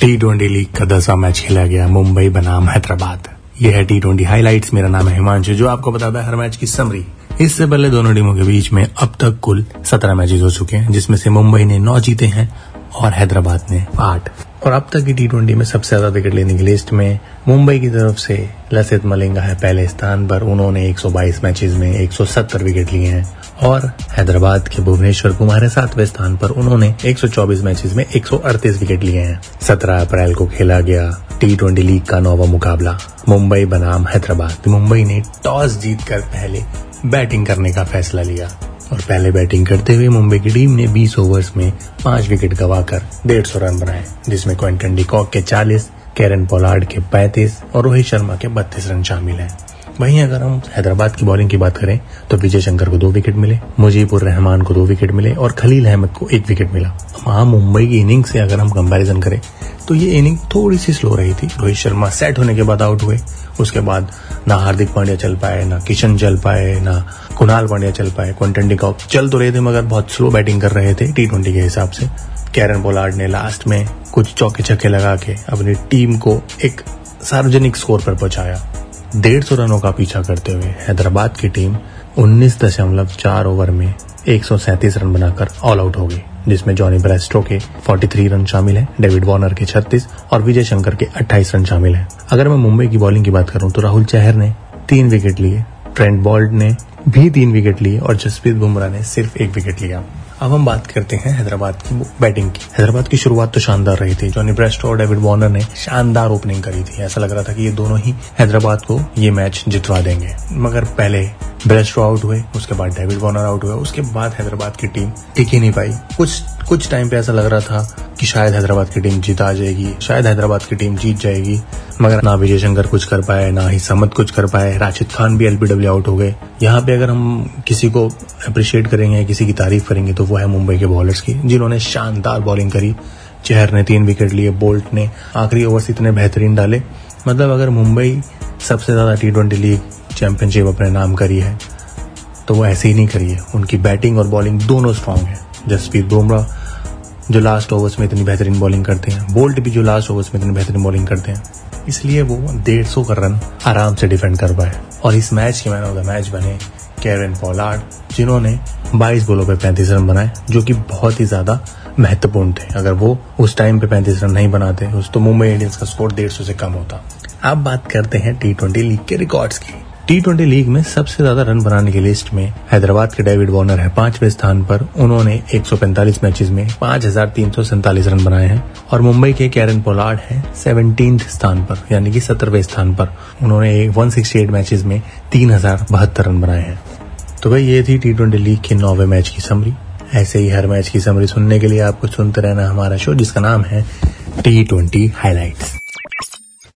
T twenty league का दसवा match खेला गया, मुंबई बनाम हैदराबाद। ये है टी ट्वेंटी हाईलाइट्स मेरा नाम है हिमांशु, जो आपको बताता है हर मैच की समरी इससे पहले दोनों टीमों के बीच में अब तक कुल सत्रह मैचेस हो चुके हैं, जिसमें से मुंबई ने नौ जीते हैं और हैदराबाद ने आठ। और अब तक की टी ट्वेंटी में सबसे ज़्यादा विकेट लेने की लिस्ट में मुंबई की तरफ़ से लसित मलिंगा है पहले स्थान पर। उन्होंने 122 मैचेस में 170 विकेट लिए हैं। और हैदराबाद के भुवनेश्वर कुमार सातवें स्थान पर उन्होंने 124 मैचेस में 138 विकेट लिए हैं। 17 अप्रैल को खेला गया टी ट्वेंटी लीग का नौवा मुकाबला। मुंबई बनाम हैदराबाद। मुंबई ने टॉस जीतकर पहले बैटिंग करने का फैसला लिया और पहले बैटिंग करते हुए मुंबई की टीम ने 20 ओवर्स में पाँच विकेट गवाकर डेढ़ सौ रन बनाए जिसमें क्विंटन डिकॉक के 40, कैरन पोलार्ड के 35 और रोहित शर्मा के 32 रन शामिल हैं। वहीं अगर हम हैदराबाद की बॉलिंग की बात करें तो विजय शंकर को दो विकेट मिले, मुजीबुर रहमान को दो विकेट मिले और खलील अहमद को एक विकेट मिला। वहाँ मुंबई की इनिंग से अगर हम कंपैरिजन करें तो ये इनिंग थोड़ी सी स्लो रही थी। रोहित शर्मा सेट होने के बाद आउट हुए, उसके बाद ना हार्दिक पांड्या चल पाए, ना किशन चल पाए, ना कुणाल पांड्या चल पाए क्वेंटन डिकॉक चल तो रहे थे मगर बहुत स्लो बैटिंग कर रहे थे टी ट्वेंटी के हिसाब से। कैरन पोलार्ड ने लास्ट में कुछ चौके छक्के लगा के अपनी टीम को एक सार्वजनिक स्कोर पर पहुँचाया। डेढ़ सौ रनों का पीछा करते हुए हैदराबाद की टीम उन्नीस दशमलव चार ओवर में एक सौ सैंतीस रन बनाकर ऑल आउट हो गई जिसमें जॉनी ब्रेस्टो के 43 रन शामिल हैं, डेविड वॉर्नर के 36 और विजय शंकर के 28 रन शामिल हैं। अगर मैं मुंबई की बॉलिंग की बात करूँ तो राहुल चहर ने तीन विकेट लिए ट्रेंट बॉल्ट ने भी तीन विकेट लिए और जसप्रीत बुमराह ने सिर्फ़ एक विकेट लिया। अब हम बात करते हैं हैदराबाद की बैटिंग की। हैदराबाद की शुरुआत तो शानदार रही थी। जॉनी ब्रेस्टो और डेविड वॉर्नर ने शानदार ओपनिंग करी थी। ऐसा लग रहा था कि ये दोनों ही हैदराबाद को ये मैच जितवा देंगे। मगर पहले ब्रेस्टो आउट हुए, उसके बाद डेविड वॉर्नर आउट हुए, उसके बाद हैदराबाद की टीम टिक ही नहीं पाई। कुछ कुछ टाइम पे ऐसा लग रहा था कि शायद हैदराबाद की टीम जीता जाएगी, शायद हैदराबाद की टीम जीत जाएगी। मगर ना विजय शंकर कुछ कर पाए, ना ही समत कुछ कर पाए, राशिद खान भी एलबीडब्ल्यू आउट हो गए। यहाँ पे अगर हम किसी को अप्रिशिएट करेंगे, किसी की तारीफ़ करेंगे तो वो है मुंबई के बॉलर्स की, जिन्होंने शानदार बॉलिंग करी। चहर ने तीन विकेट लिए बोल्ट ने आखिरी ओवर्स इतने बेहतरीन डाले। मतलब अगर मुंबई सबसे ज़्यादा टी ट्वेंटी लीग चैंपियनशिप अपने नाम करी है तो वो ऐसे ही नहीं करी है। उनकी बैटिंग और बॉलिंग दोनों स्ट्रांग है। जसप्रीत बुमराह जो लास्ट ओवर्स में इतनी बेहतरीन बॉलिंग करते हैं। बोल्ट भी जो लास्ट ओवर्स में इतनी बेहतरीन बॉलिंग करते हैं। इसलिए वो डेढ़ सौ का रन आराम से डिफेंड कर पाए। और इस मैच के मैन ऑफ़ द मैच बने कैरन पोलार्ड जिन्होंने 22 बोलों पे 35 रन बनाए, जो कि बहुत ही ज़्यादा महत्वपूर्ण थे। अगर वो उस टाइम पे 35 रन नहीं बनाते, उस तो मुंबई इंडियंस का स्कोर डेढ़ से कम होता। अब बात करते हैं टी ट्वेंटी लीग के रिकॉर्ड्स की। टी ट्वेंटी लीग में सबसे ज़्यादा रन बनाने की लिस्ट में हैदराबाद के डेविड वार्नर है। पाँचवें स्थान पर उन्होंने 145 मैचेस में पाँच रन बनाए हैं और मुंबई के कैरन पोलार्ड है सेवनटीन स्थान पर, यानी कि सत्रहवें स्थान पर। उन्होंने 168 मैचेस में तीन हज़ार बहत्तर रन बनाए हैं। तो भाई, ये थी टी ट्वेंटी लीग के नौवे मैच की समरी ऐसे ही हर मैच की समरी सुनने के लिए आपको सुनते रहना हमारा शो जिसका नाम है टी ट्वेंटी हाईलाइट्स